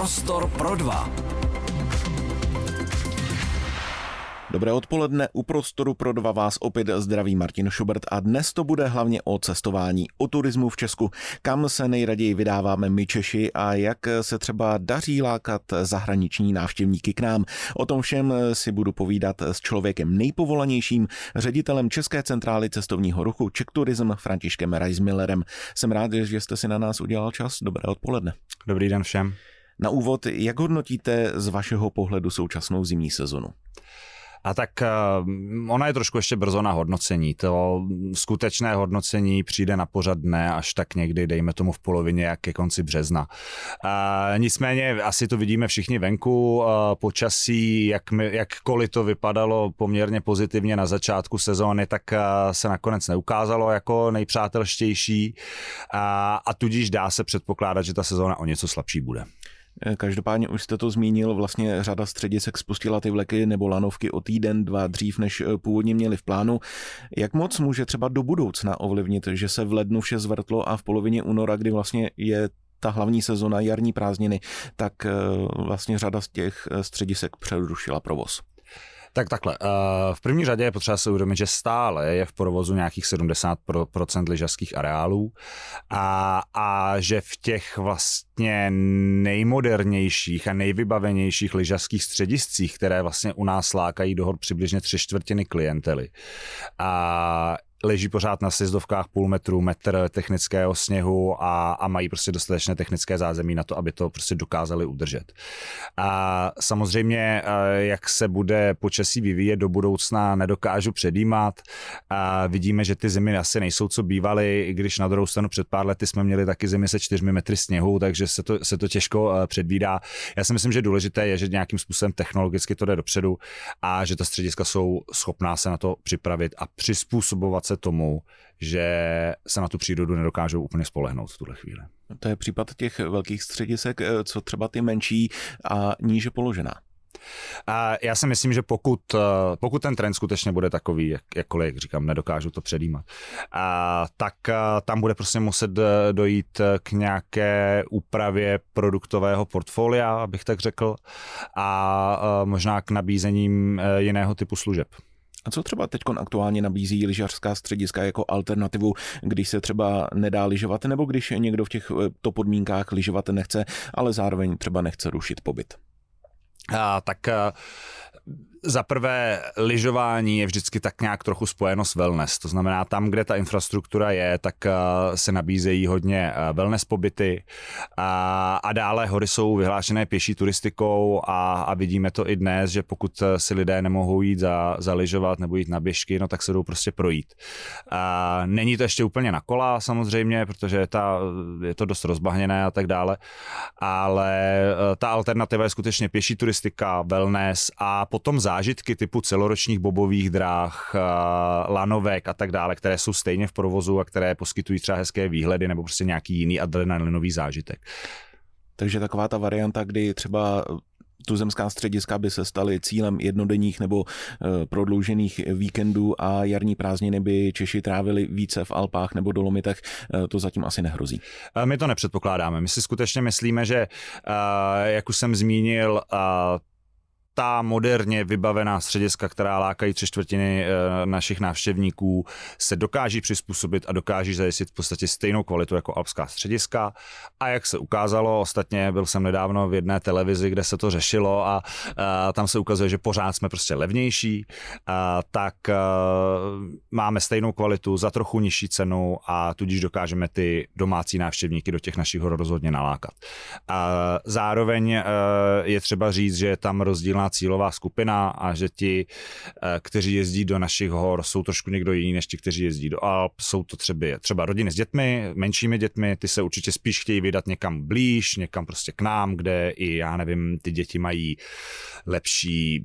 Prostor pro dva. Dobré odpoledne, u prostoru pro dva vás opět zdraví Martin Schubert a dnes to bude hlavně o cestování, o turismu v Česku, kam se nejraději vydáváme my Češi a jak se třeba daří lákat zahraniční návštěvníky k nám. O tom všem si budu povídat s člověkem nejpovolanějším, ředitelem České centrály cestovního ruchu Czech Tourism Františkem Reismillerem. Jsem rád, že jste si na nás udělal čas. Dobré odpoledne. Dobrý den všem. Na úvod, jak hodnotíte z vašeho pohledu současnou zimní sezonu? A tak uh, ona je trošku ještě brzo na hodnocení. To skutečné hodnocení přijde na pořad dne až tak někdy, dejme tomu v polovině, jak ke konci března. Uh, nicméně asi to vidíme všichni venku. Uh, počasí, jak my, jakkoliv to vypadalo poměrně pozitivně na začátku sezóny, tak se nakonec neukázalo jako nejpřátelštější a, a tudíž dá se předpokládat, že ta sezóna o něco slabší bude. Eh, každopádně už jste to zmínil, vlastně řada středisek spustila ty vleky nebo lanovky o týden, dva dřív, než eh, původně měli v plánu. Jak moc může třeba do budoucna ovlivnit, že se v lednu vše zvrtlo a v polovině února, kdy vlastně je ta hlavní sezona jarní prázdniny, tak eh, vlastně řada z těch středisek přerušila provoz. Tak takhle. Eh, v první řadě je potřeba si uvědomit, že stále je v provozu nějakých 70% lyžařských areálů a, a že v těch vlastně nejmodernějších a nejvybavenějších lyžařských střediscích, které vlastně u nás lákají do hor přibližně tři čtvrtiny klientely. A leží pořád na sjezdovkách půl metru, metr technického sněhu a, a mají prostě dostatečné technické zázemí na to, aby to prostě dokázali udržet. A samozřejmě, jak se bude počasí vyvíjet do budoucna, nedokážu předjímat. A vidíme, že ty zimy asi nejsou, co bývaly, i když na druhou stranu před pár lety jsme měli taky zimy se čtyřmi metry sněhu, takže se to, se to těžko předvídá. Já si myslím, že důležité je, že nějakým způsobem technologicky to jde dopředu a že ta střediska jsou schopná se na to připravit a přizpůsobovat se tomu, že se na tu přírodu nedokážou úplně spolehnout v tuhle chvíli. To je případ těch velkých středisek, eh, co třeba ty menší a níže položená. A já si myslím, že pokud, eh, pokud ten trend skutečně bude takový, jak, jakkoliv, jak říkám, nedokážu to předjímat, a, tak a, eh, tam bude prostě muset dojít k nějaké úpravě produktového portfolia, abych tak řekl, a, a možná k nabízením jiného typu služeb. A co třeba teď aktuálně nabízí lyžařská střediska jako alternativu, když se třeba nedá lyžovat, nebo když někdo v těchto podmínkách lyžovat nechce, ale zároveň třeba nechce rušit pobyt? A, tak a, za prvé, lyžování je vždycky tak nějak trochu spojeno s wellness. To znamená, tam, kde ta infrastruktura je, tak uh, se nabízejí hodně uh, wellness pobyty a, a dále hory jsou vyhlášené pěší turistikou a, a vidíme to i dnes, že pokud uh, si lidé nemohou jít za, za lyžovat nebo jít na běžky, no tak se jdou prostě projít. A není to ještě úplně na kola samozřejmě, protože ta, je to dost rozbahněné a tak dále, ale ta alternativa je skutečně pěší turistika, wellness a potom zážitky typu celoročních bobových dráh, lanovek a tak dále, které jsou stejně v provozu a které poskytují třeba hezké výhledy nebo prostě nějaký jiný adrenalinový zážitek. Takže taková ta varianta, kdy třeba tuzemská střediska by se staly cílem jednodenních nebo e, prodloužených víkendů a jarní prázdniny by Češi trávili více v Alpách nebo Dolomitech, e, to zatím asi nehrozí. My to nepředpokládáme. My si skutečně myslíme, že, jak už jsem zmínil, ta moderně vybavená střediska, která lákají tři čtvrtiny eh, našich návštěvníků, se dokáží přizpůsobit a dokáží zajistit v podstatě stejnou kvalitu jako alpská střediska. A jak se ukázalo, ostatně byl jsem nedávno v jedné televizi, kde se to řešilo a, a tam se ukazuje, že pořád jsme prostě levnější, a, tak a, eh, máme stejnou kvalitu za trochu nižší cenu a tudíž dokážeme ty domácí návštěvníky do těch našich hor rozhodně nalákat. A zároveň eh, je třeba říct, že je tam rozdílná cílová skupina a že ti, eh, kteří jezdí do našich hor, jsou trošku někdo jiný než ti, kteří jezdí do Alp. Jsou to třeba, třeba rodiny s dětmi, menšími dětmi, ty se určitě spíš chtějí vydat někam blíž, někam prostě k nám, kde i, já nevím, ty děti mají lepší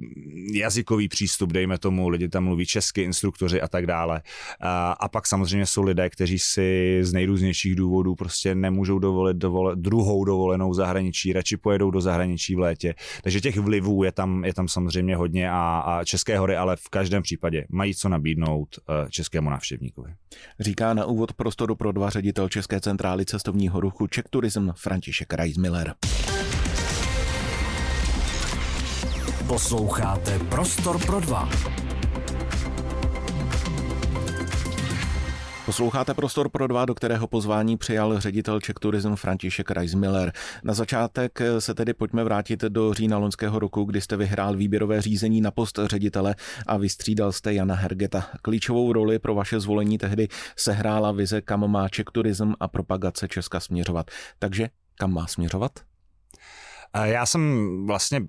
jazykový přístup, dejme tomu, lidi tam mluví česky, instruktoři a tak dále. A, a pak samozřejmě jsou lidé, kteří si z nejrůznějších důvodů prostě nemůžou dovolit dovole, druhou dovolenou zahraničí, radši pojedou do zahraničí v létě. Takže těch vlivů je tam je tam samozřejmě hodně a, a České hory, ale v každém případě mají co nabídnout eh, českému návštěvníkovi. Říká na úvod prostoru pro dva ředitel České centrály cestovního ruchu Czech Tourism František Reismiller. Posloucháte Prostor pro dva. Posloucháte Prostor pro dva, do kterého pozvání přijal ředitel Czech Tourism František Reismiller. Na začátek se tedy pojďme vrátit do října loňského roku, kdy jste vyhrál výběrové řízení na post ředitele a vystřídal jste Jana Hergeta. Klíčovou roli pro vaše zvolení tehdy sehrála vize, kam má Czech Tourism a propagace Česka směřovat. Takže kam má směřovat? Já jsem vlastně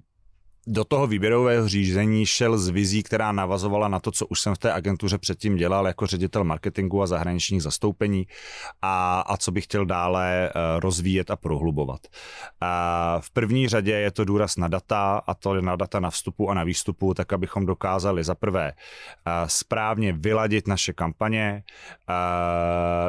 do toho výběrového řízení šel z vizí, která navazovala na to, co už jsem v té agentuře předtím dělal jako ředitel marketingu a zahraničních zastoupení a, a co bych chtěl dále eh, rozvíjet a prohlubovat. A v první řadě je to důraz na data a to na data na vstupu a na výstupu, tak abychom dokázali za prvé eh, správně vyladit naše kampaně, eh,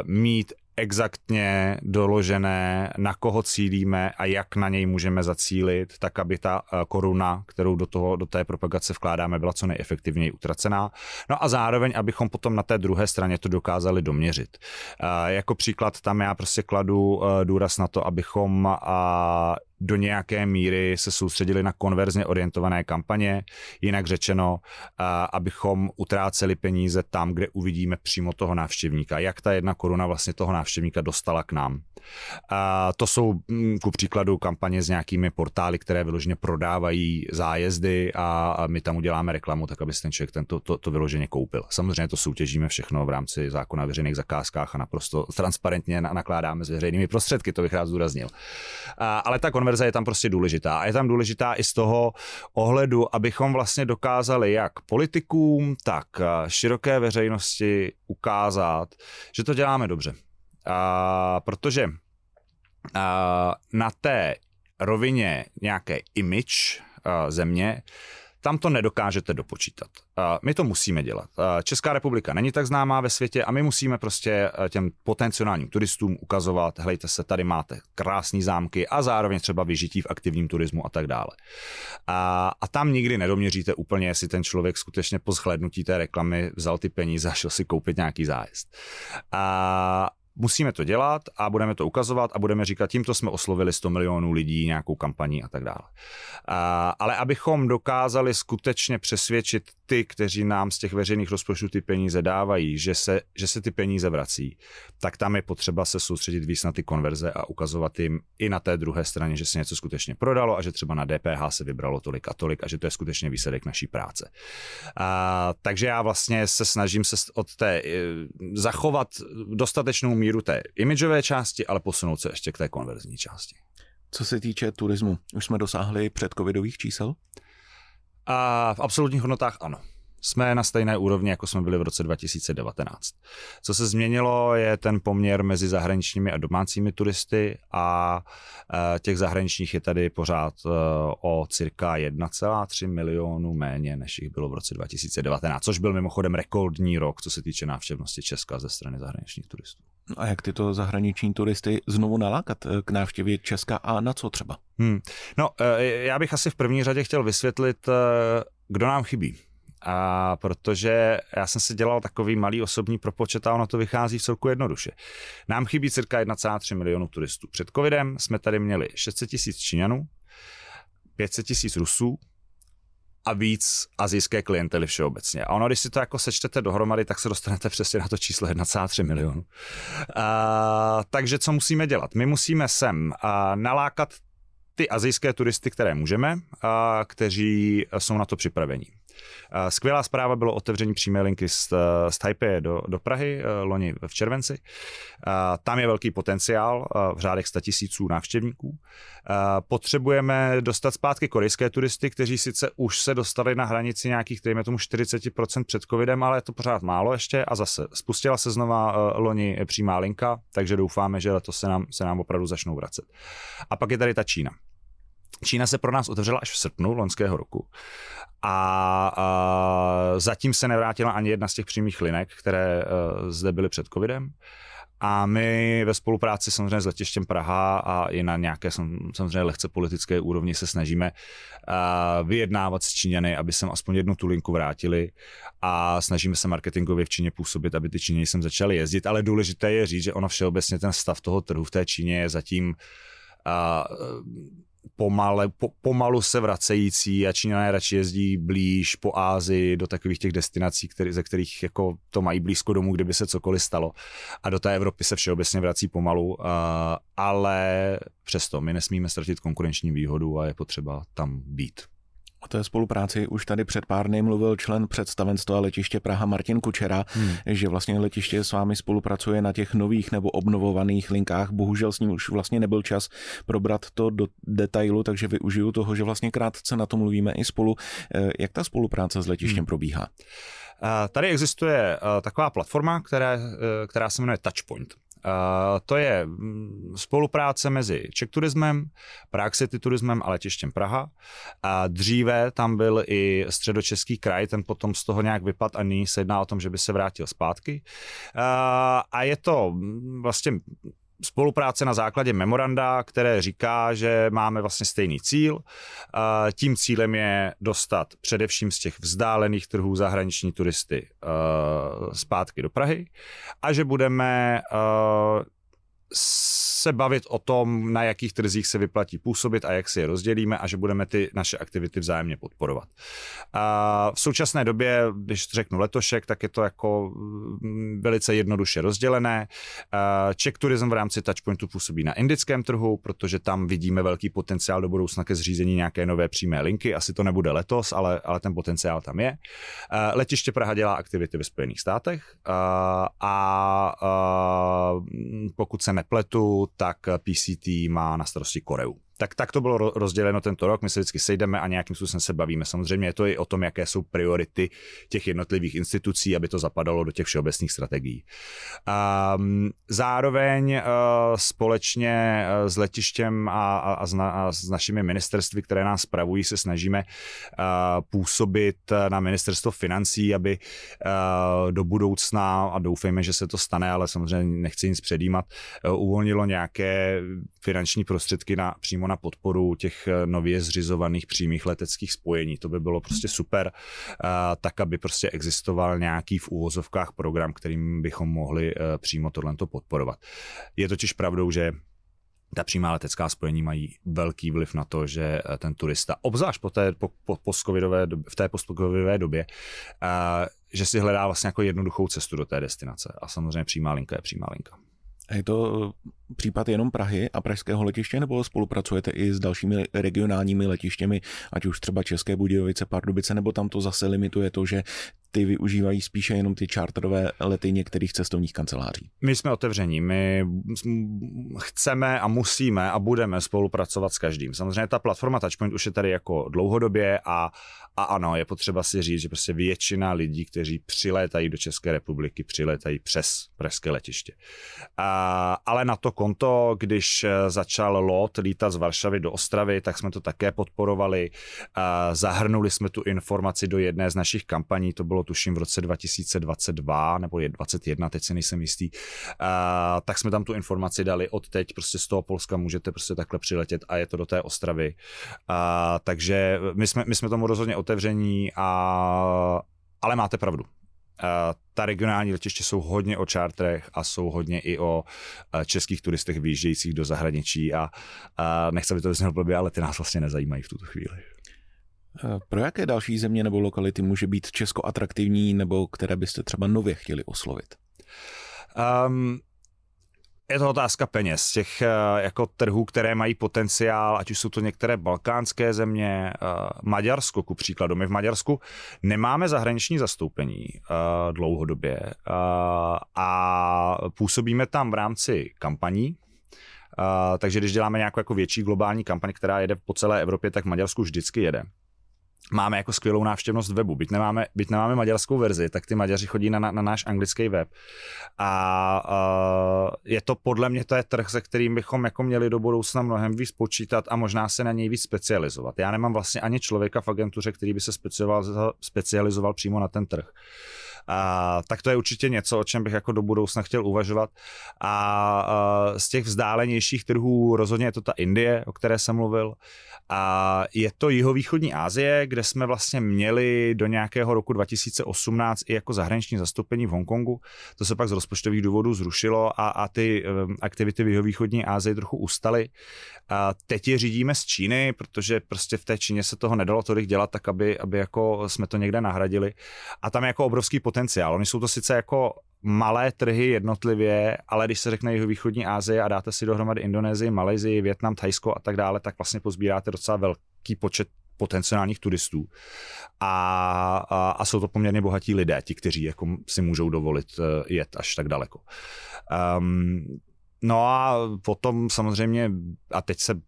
mít exaktně doložené, na koho cílíme a jak na něj můžeme zacílit, tak aby ta eh, koruna, kterou do, toho, do té propagace vkládáme, byla co nejefektivněji utracená. No a zároveň, abychom potom na té druhé straně to dokázali doměřit. Eh, jako příklad tam já prostě kladu eh, důraz na to, abychom do nějaké míry se soustředili na konverzně orientované kampaně, jinak řečeno, abychom utráceli peníze tam, kde uvidíme přímo toho návštěvníka, jak ta jedna koruna vlastně toho návštěvníka dostala k nám. A to jsou mm, ku příkladu kampaně s nějakými portály, které vyloženě prodávají zájezdy a my tam uděláme reklamu, tak aby si ten člověk tento, to, to vyloženě koupil. Samozřejmě to soutěžíme všechno v rámci zákona o veřejných zakázkách a naprosto transparentně nakládáme s veřejnými prostředky, to bych rád zdůraznil. A, ale ta konverze je tam prostě důležitá. A je tam důležitá i z toho ohledu, abychom vlastně dokázali jak politikům, tak široké veřejnosti ukázat, že to děláme dobře a, protože a, na té rovině nějaké image a, země tam to nedokážete dopočítat. My to musíme dělat. Česká republika není tak známá ve světě a my musíme prostě těm potenciálním turistům ukazovat, hejte se, tady máte krásné zámky a zároveň třeba vyžití v aktivním turismu a tak dále. A, a tam nikdy nedoměříte úplně, jestli ten člověk skutečně po zhlédnutí té reklamy vzal ty peníze a šel si koupit nějaký zájezd. A, musíme to dělat a budeme to ukazovat a budeme říkat, tímto jsme oslovili 100 milionů lidí, nějakou kampaní a tak dále. Ale abychom dokázali skutečně přesvědčit ty, kteří nám z těch veřejných rozpočtů ty peníze dávají, že se, že se ty peníze vrací, tak tam je potřeba se soustředit víc na ty konverze a ukazovat jim i na té druhé straně, že se něco skutečně prodalo a že třeba na DPH se vybralo tolik a tolik a že to je skutečně výsledek naší práce. A, takže já vlastně se snažím se od té e, zachovat dostatečnou míru té imidžové části, ale posunout se ještě k té konverzní části. Co se týče turismu, už jsme dosáhli předcovidových čísel? A v absolutních hodnotách ano. Jsme na stejné úrovni, jako jsme byli v roce 2019. Co se změnilo, je ten poměr mezi zahraničními a domácími turisty a e, těch zahraničních je tady pořád e, o cirka 1,3 milionu méně, než jich bylo v roce 2019, což byl mimochodem rekordní rok, co se týče návštěvnosti Česka ze strany zahraničních turistů. No a jak tyto zahraniční turisty znovu nalákat e, k návštěvě Česka a na co třeba? Hmm. No, já bych asi v první řadě chtěl vysvětlit, kdo nám chybí. A protože já jsem si dělal takový malý osobní propočet a ono to vychází v celku jednoduše. Nám chybí cirka 1,3 milionu turistů. Před covidem jsme tady měli 600 tisíc Číňanů, 500 tisíc Rusů, a víc azijské klientely všeobecně. A ono, když si to jako sečtete dohromady, tak se dostanete přesně na to číslo 1,3 milionu. takže co musíme dělat? My musíme sem a, nalákat ty azijské turisty, které můžeme, a, kteří jsou na to připravení. Eh, skvělá zpráva bylo otevření přímé linky z, eh, z Taipei do, do Prahy eh, loni v červenci. Tam je velký potenciál v řádech 100 tisíců návštěvníků. Potřebujeme dostat zpátky korejské turisty, kteří sice už se dostali na hranici nějakých, dejme tomu 40% před covidem, ale je to pořád málo ještě a zase spustila se znova loni přímá linka, takže doufáme, že letos se nám, se nám opravdu začnou vracet. A pak je tady ta Čína. Čína se pro nás otevřela až v srpnu loňského roku a, a zatím se nevrátila ani jedna z těch přímých linek, které uh, zde byly před covidem. A my ve spolupráci samozřejmě s letištěm Praha a i na nějaké samozřejmě lehce politické úrovni se snažíme uh, vyjednávat s Číňany, aby sem aspoň jednu tu linku vrátili a snažíme se marketingově v Číně působit, aby ty Číňani sem začaly jezdit, ale důležité je říct, že ono všeobecně ten stav toho trhu v té Číně je zatím pomale, po, pomalu se vracející a Číňané radši jezdí blíž po Ázii do takových těch destinací, který, ze kterých jako to mají blízko domů, kdyby se cokoliv stalo. A do té Evropy se všeobecně vrací pomalu, uh, ale přesto my nesmíme ztratit konkurenční výhodu a je potřeba tam být. O té spolupráci už tady před pár dny mluvil člen představenstva letiště Praha Martin Kučera, hmm. že vlastně letiště s vámi spolupracuje na těch nových nebo obnovovaných linkách. Bohužel s ním už vlastně nebyl čas probrat to do detailu, takže využiju toho, že vlastně krátce na to mluvíme i spolu. Eh, jak ta spolupráce s letištěm hmm. probíhá? Tady existuje eh, taková platforma, která, eh, která se jmenuje Touchpoint. To je mm, spolupráce mezi Czech Turismem, Prague City Turismem a letištěm Praha. A dříve tam byl i středočeský kraj, ten potom z toho nějak vypad a nyní se jedná o tom, že by se vrátil zpátky. A je to mm, vlastně spolupráce na základě memoranda, které říká, že máme vlastně stejný cíl. Tím cílem je dostat především z těch vzdálených trhů zahraniční turisty zpátky do Prahy a že budeme se bavit o tom, na jakých trzích se vyplatí působit a jak si je rozdělíme a že budeme ty naše aktivity vzájemně podporovat. A v současné době, když řeknu letošek, tak je to jako mm, velice jednoduše rozdělené. Czech Tourism v rámci Touchpointu působí na indickém trhu, protože tam vidíme velký potenciál do budoucna ke zřízení nějaké nové přímé linky. Asi to nebude letos, ale, ale ten potenciál tam je. Letiště Praha dělá aktivity ve Spojených státech a, a pokud se nepletu, tak PCT má na starosti Koreu. Tak, tak to bylo rozděleno tento rok. My se vždycky sejdeme a nějakým způsobem se bavíme. Samozřejmě je to i o tom, jaké jsou priority těch jednotlivých institucí, aby to zapadalo do těch všeobecných strategií. Um, zároveň uh, společně uh, s letištěm a, a, a, s na, a s našimi ministerstvy, které nás spravují, se snažíme uh, působit na ministerstvo financí, aby uh, do budoucna, a doufejme, že se to stane, ale samozřejmě nechci nic předjímat, uh, uvolnilo nějaké finanční prostředky na přímo na podporu těch eh, nově zřizovaných přímých leteckých spojení. To by bylo prostě super, eh, tak aby prostě existoval nějaký v úvozovkách program, kterým bychom mohli eh, přímo tohle podporovat. Je totiž pravdou, že ta přímá letecká spojení mají velký vliv na to, že ten turista, obzvlášť po té, po, po, v té postcovidové době, že si hledá vlastně jako jednoduchou cestu do té destinace. A samozřejmě přímá linka je přímá linka. Je to případ jenom Prahy a pražského letiště, nebo spolupracujete i s dalšími regionálními letištěmi, ať už třeba České Budějovice, Pardubice, nebo tam to zase limituje to, že ty využívají spíše jenom ty charterové lety některých cestovních kanceláří? My jsme otevření, my chceme a musíme a budeme spolupracovat s každým. Samozřejmě ta platforma Touchpoint už je tady jako dlouhodobě a, a ano, je potřeba si říct, že prostě většina lidí, kteří přilétají do České republiky, přilétají přes pražské letiště. A, ale na to konto, když eh, začal LOT lítat z Varšavy do Ostravy, tak jsme to také podporovali. Zahrnuli jsme tu informaci do jedné z našich kampaní, to bylo tuším v roce 2022 nebo je 2021, teď se nejsem jistý. Tak jsme tam tu informaci dali od teď, prostě z toho Polska můžete prostě takhle přiletět a je to do té Ostravy. Takže my jsme, my jsme tomu rozhodně otevření, a, ale máte pravdu ta regionální letiště jsou hodně o čártrech a jsou hodně i o českých turistech vyjíždějících do zahraničí a, a nechci, aby to vyznělo blbě, ale ty nás vlastně nezajímají v tuto chvíli. Pro jaké další země nebo lokality může být Česko atraktivní nebo které byste třeba nově chtěli oslovit? Um, je to otázka peněz, těch eh, jako trhů, které mají potenciál, ať už jsou to některé balkánské země, eh, Maďarsko ku příkladu. My v Maďarsku nemáme zahraniční zastoupení eh, dlouhodobě a působíme tam v rámci kampaní, takže když děláme nějakou jako větší globální kampaň, která jede po celé Evropě, tak v Maďarsku vždycky jede máme jako skvělou návštěvnost webu. Byť nemáme, byť nemáme maďarskou verzi, tak ty Maďaři chodí na, na náš anglický web. A uh, je to podle mě to je trh, se kterým bychom jako měli do budoucna mnohem víc počítat a možná se na něj víc specializovat. Já nemám vlastně ani člověka v agentuře, který by se specializoval, specializoval přímo na ten trh. A, tak to je určitě něco, o čem bych jako do budoucna chtěl uvažovat. A, a z těch vzdálenějších trhů rozhodně je to ta Indie, o které jsem mluvil. A je to jihovýchodní Asie, kde jsme vlastně měli do nějakého roku 2018 i jako zahraniční zastoupení v Hongkongu. To se pak z rozpočtových důvodů zrušilo a, a ty um, aktivity v jihovýchodní Asii trochu ustaly. A teď je řídíme z Číny, protože prostě v té Číně se toho nedalo tolik dělat, tak aby, aby jako jsme to někde nahradili. A tam je jako obrovský potenciál. Oni jsou to sice jako malé trhy jednotlivě, ale když se řekne jihovýchodní Asie a dáte si dohromady Indonésii, Malajzii, Větnam, Thajsko a tak dále, tak vlastně pozbíráte docela velký počet potenciálních turistů. A, a, a jsou to poměrně bohatí lidé, ti, kteří jako si můžou dovolit uh, jet až tak daleko. Um, no a potom samozřejmě, a teď se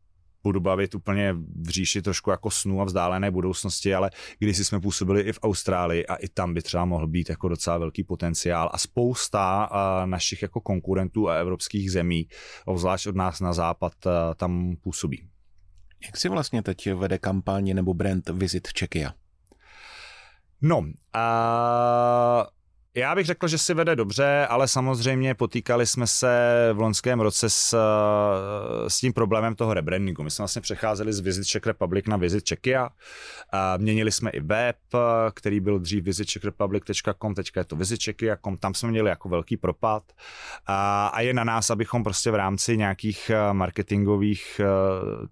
budu bavit úplně v říši trošku jako snu a vzdálené budoucnosti, ale když jsme působili i v Austrálii a i tam by třeba mohl být jako docela velký potenciál a spousta našich jako konkurentů a evropských zemí, obzvlášť od nás na západ, tam působí. Jak si vlastně teď vede kampaně nebo brand Visit Czechia? No, a já bych řekl, že si vede dobře, ale samozřejmě potýkali jsme se v loňském roce s, s tím problémem toho rebrandingu. My jsme vlastně přecházeli z Visit Czech Republic na Visit Czechia. A měnili jsme i web, který byl dřív visitczechrepublic.com, teďka je to visitczechia.com, tam jsme měli jako velký propad. A, a je na nás, abychom prostě v rámci nějakých marketingových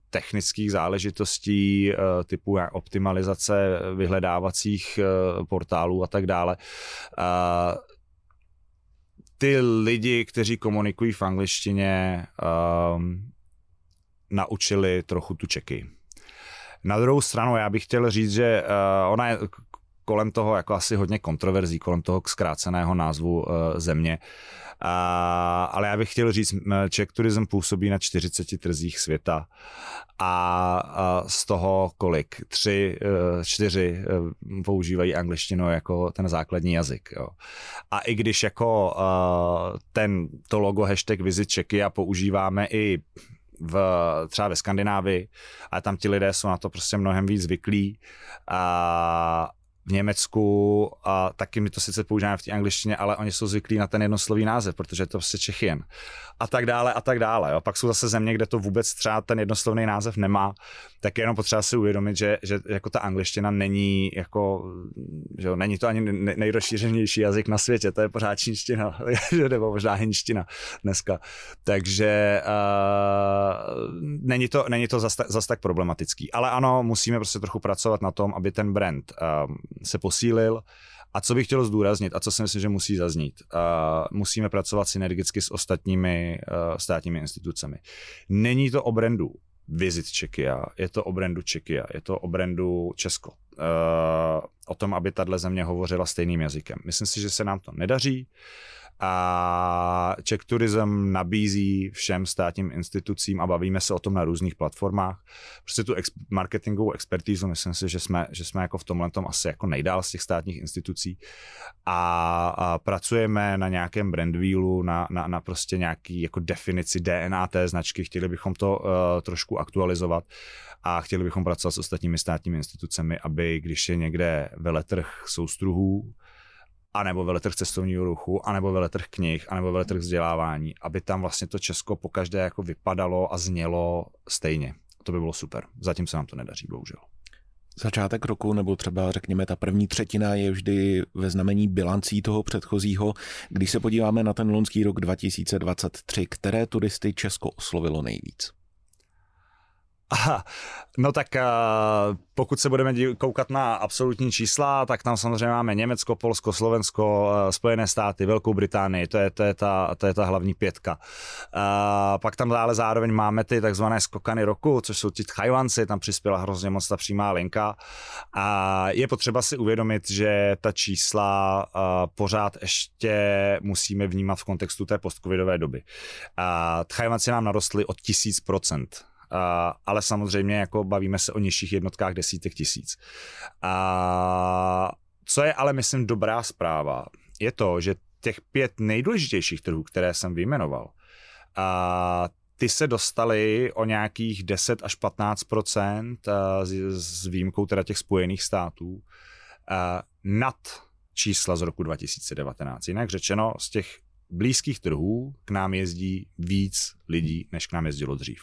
technických záležitostí typu optimalizace vyhledávacích portálů a tak dále, ty lidi, kteří komunikují v angličtině, um, naučili trochu tu čeky. Na druhou stranu já bych chtěl říct, že uh, ona je kolem toho jako asi hodně kontroverzí, kolem toho zkráceného názvu uh, země. A, ale já bych chtěl říct, Czech Tourism působí na 40 trzích světa a, a z toho kolik? Tři, e, čtyři e, používají angličtinu jako ten základní jazyk. Jo. A i když jako uh, ten, to logo hashtag Visit Czechia používáme i v, třeba ve Skandinávii, a tam ti lidé jsou na to prostě mnohem víc zvyklí a, v Německu a taky my to sice používáme v té angličtině, ale oni jsou zvyklí na ten jednoslový název, protože je to prostě Čechien. A tak dále, a tak dále. Jo. Pak jsou zase země, kde to vůbec třeba ten jednoslovný název nemá, tak je jenom potřeba si uvědomit, že, že jako ta angličtina není jako, že jo, není to ani nejrozšířenější jazyk na světě, to je pořád čínština, nebo možná hinština dneska. Takže uh, není to, není to zase zas tak problematický. Ale ano, musíme prostě trochu pracovat na tom, aby ten brand uh, se posílil. A co bych chtěl zdůraznit a co si myslím, že musí zaznít, uh, musíme pracovat synergicky s ostatními uh, státními institucemi. Není to o brandu Visit Czechia, je to o brandu Czechia, je to o brandu Česko. Uh, o tom, aby tahle země hovořila stejným jazykem. Myslím si, že se nám to nedaří. A Czech Tourism nabízí všem státním institucím a bavíme se o tom na různých platformách. Prostě tu ex- marketingovou expertízu, myslím si, že jsme, že jsme jako v tomhle tom asi jako nejdál z těch státních institucí a, a pracujeme na nějakém brand wheelu, na, na, na prostě nějaký jako definici DNA té značky. Chtěli bychom to uh, trošku aktualizovat a chtěli bychom pracovat s ostatními státními institucemi, aby když je někde veletrh soustruhů, anebo veletrh cestovního ruchu, anebo veletrh knih, anebo veletrh vzdělávání, aby tam vlastně to Česko pokaždé jako vypadalo a znělo stejně. To by bylo super. Zatím se nám to nedaří, bohužel. Začátek roku, nebo třeba řekněme ta první třetina je vždy ve znamení bilancí toho předchozího. Když se podíváme na ten loňský rok 2023, které turisty Česko oslovilo nejvíc? Aha, no tak uh, pokud se budeme koukat na absolutní čísla, tak tam samozřejmě máme Německo, Polsko, Slovensko, uh, Spojené státy, Velkou Británii, to je, to je, ta, to je ta hlavní pětka. Uh, pak tam dále zároveň máme ty takzvané skokany roku, což jsou ti Tchajvanci, tam přispěla hrozně moc ta přímá linka. A je potřeba si uvědomit, že ta čísla pořád ještě musíme vnímat v kontextu té postcovidové doby. Tchajvanci nám narostli o tisíc procent Uh, ale samozřejmě jako bavíme se o nižších jednotkách desítek tisíc. Uh, co je ale, myslím, dobrá zpráva, je to, že těch pět nejdůležitějších trhů, které jsem vyjmenoval, uh, ty se dostaly o nějakých 10 až 15% s výjimkou teda těch Spojených států nad čísla z roku 2019. Jinak řečeno, z těch blízkých trhů k nám jezdí víc lidí, než k nám jezdilo dřív.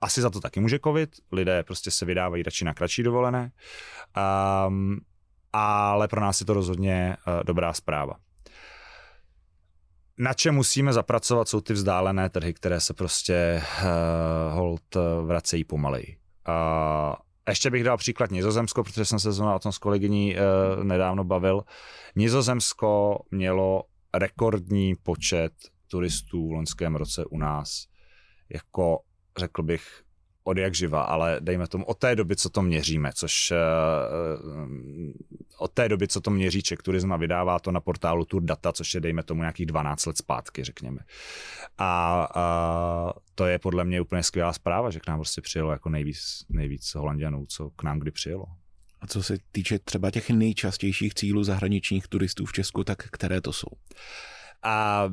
Asi za to taky může covid, lidé prostě se vydávají radši na kratší dovolené, um, ale pro nás je to rozhodně uh, dobrá zpráva. Na čem musíme zapracovat, jsou ty vzdálené trhy, které se prostě uh, hold vracejí pomaleji. Uh, ještě bych dal příklad Nizozemsko, protože jsem se zrovna o tom s kolegyní uh, nedávno bavil. Nizozemsko mělo rekordní počet turistů v loňském roce u nás. Jako řekl bych od jak živa, ale dejme tomu od té doby, co to měříme, což uh, od té doby, co to měří Czech Turism a vydává to na portálu Tour Data, což je dejme tomu nějakých 12 let zpátky, řekněme. A, a to je podle mě úplně skvělá zpráva, že k nám prostě přijelo jako nejvíc, nejvíc Holandianů, co k nám kdy přijelo. A co se týče třeba těch nejčastějších cílů zahraničních turistů v Česku, tak které to jsou? A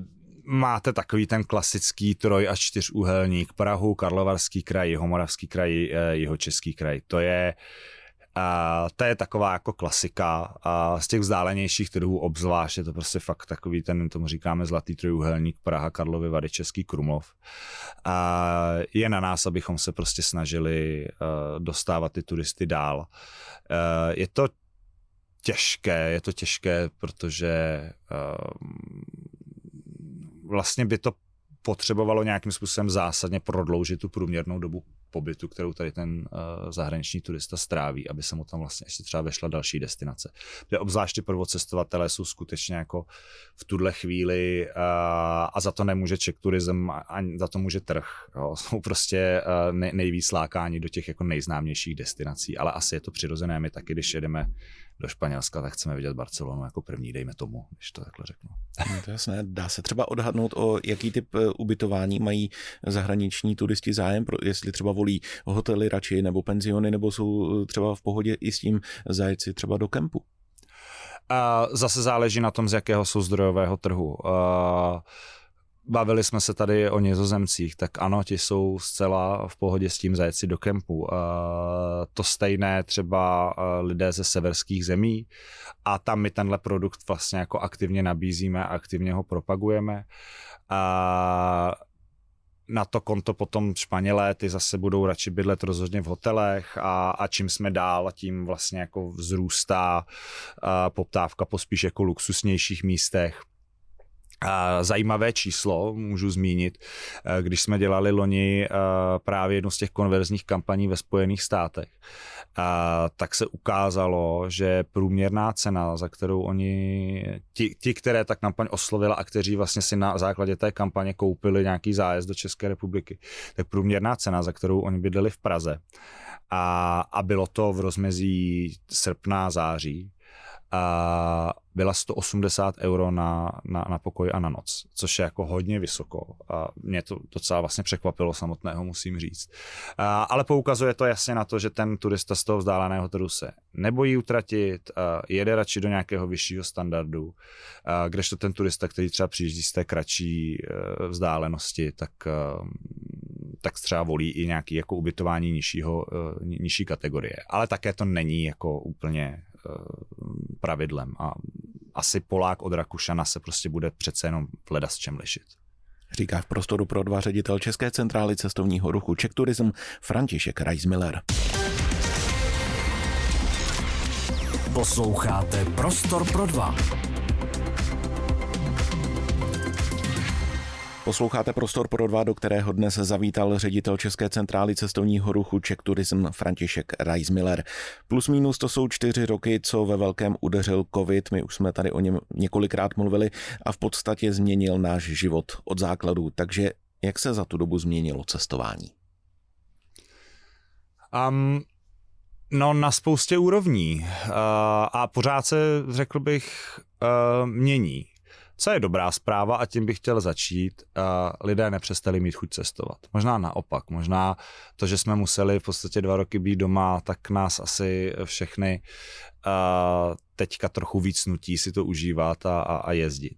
máte takový ten klasický troj a čtyřúhelník Prahu, Karlovarský kraj, Jihomoravský kraj, eh, Jihočeský kraj. To je a to je taková jako klasika a z těch vzdálenějších trhů obzvlášť je to prostě fakt takový ten, tomu říkáme zlatý trojuhelník Praha, Karlovy Vady, Český Krumlov. A je na nás, abychom se prostě snažili uh, dostávat ty turisty dál. Uh, je to těžké, je to těžké, protože uh, vlastně by to potřebovalo nějakým způsobem zásadně prodloužit tu průměrnou dobu pobytu, kterou tady ten uh, zahraniční turista stráví, aby se mu tam vlastně ještě třeba vešla další destinace. Protože obzvláště prvocestovatelé jsou skutečně jako v tuhle chvíli uh, a za to nemůže Czech Tourism, ani za to může trh. Jo. Jsou prostě uh, nej, nejvíc lákáni do těch jako nejznámějších destinací, ale asi je to přirozené. My taky, když jedeme do Španělska, tak chceme vidět Barcelonu jako první, dejme tomu, když to takhle řeknu. No, to je jasné. Dá se třeba odhadnout, o jaký typ eh, ubytování mají zahraniční turisti zájem, jestli třeba volí hotely radši nebo penziony, nebo jsou eh, třeba v pohodě i s tím zajet si třeba do kempu? A zase záleží na tom, z jakého jsou zdrojového trhu. Uh, Bavili jsme se tady o nizozemcích, tak ano, ti jsou zcela v pohodě s tím zajet si do kempu. To stejné třeba lidé ze severských zemí a tam my tenhle produkt vlastně jako aktivně nabízíme a aktivně ho propagujeme. Na to konto potom Španělé, ty zase budou radši bydlet rozhodně v hotelech a, a čím jsme dál, tím vlastně jako vzrůstá poptávka po spíš jako luxusnějších místech Zajímavé číslo můžu zmínit, eh, když jsme dělali loni eh, právě jednu z těch konverzních kampaní ve Spojených státech, tak se ukázalo, že průměrná cena, za kterou oni, ti, ti které ta kampaň oslovila a kteří vlastně si na základě té kampaně koupili nějaký zájezd do České republiky, tak průměrná cena, za kterou oni bydleli v Praze, a, a bylo to v rozmezí srpna, září, a byla 180 euro na, na, na pokoj a na noc, což je jako hodně vysoko. A mě to docela vlastně překvapilo samotného, musím říct. A, ale poukazuje to jasně na to, že ten turista z toho vzdáleného trhu se nebojí utratit, a jede radši do nějakého vyššího standardu, a kdežto ten turista, který třeba přijíždí z té kratší e, vzdálenosti, tak, e, tak třeba volí i nějaký jako ubytování nižšího, e, nižší kategorie. Ale také to není jako úplně pravidlem a asi Polák od Rakušana se prostě bude přece jenom v s čem lišit. Říká v prostoru pro dva ředitel České centrály cestovního ruchu Czech Tourism František Reismiller. Posloucháte Prostor pro dva. Posloucháte prostor pro dva, do kterého dnes zavítal ředitel České centrály cestovního ruchu Czech Tourism František Reismiller. Plus minus to jsou čtyři roky, co ve velkém udeřil covid. My už jsme tady o něm několikrát mluvili a v podstatě změnil náš život od základu. Takže jak se za tu dobu změnilo cestování? Um, no na spoustě úrovní uh, a pořád se, řekl bych, uh, mění. Co je dobrá zpráva a tím bych chtěl začít, lidé nepřestali mít chuť cestovat. Možná naopak, možná to, že jsme museli v podstatě dva roky být doma, tak nás asi všechny teďka trochu víc nutí si to užívat a, a, a jezdit.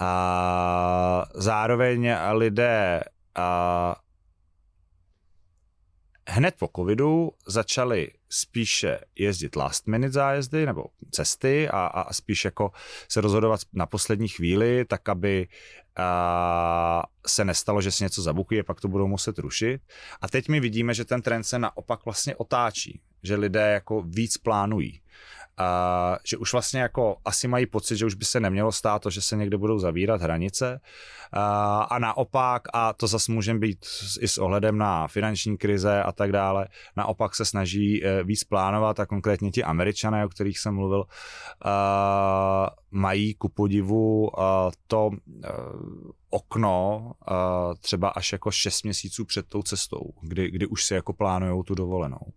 A zároveň lidé a hned po covidu začali spíše jezdit last minute zájezdy nebo cesty a, a spíš jako se rozhodovat na poslední chvíli, tak aby a, se nestalo, že si něco zabukuje, pak to budou muset rušit. A teď my vidíme, že ten trend se naopak vlastně otáčí, že lidé jako víc plánují a že už vlastně jako asi mají pocit, že už by se nemělo stát to, že se někde budou zavírat hranice. A, a naopak, a to zase může být i s ohledem na finanční krize a tak dále, naopak se snaží e, víc plánovat a konkrétně ti američané, o kterých jsem mluvil, a, mají ku podivu a, to a, okno třeba až jako 6 měsíců před tou cestou, kdy, kdy už si jako plánujou tu dovolenou.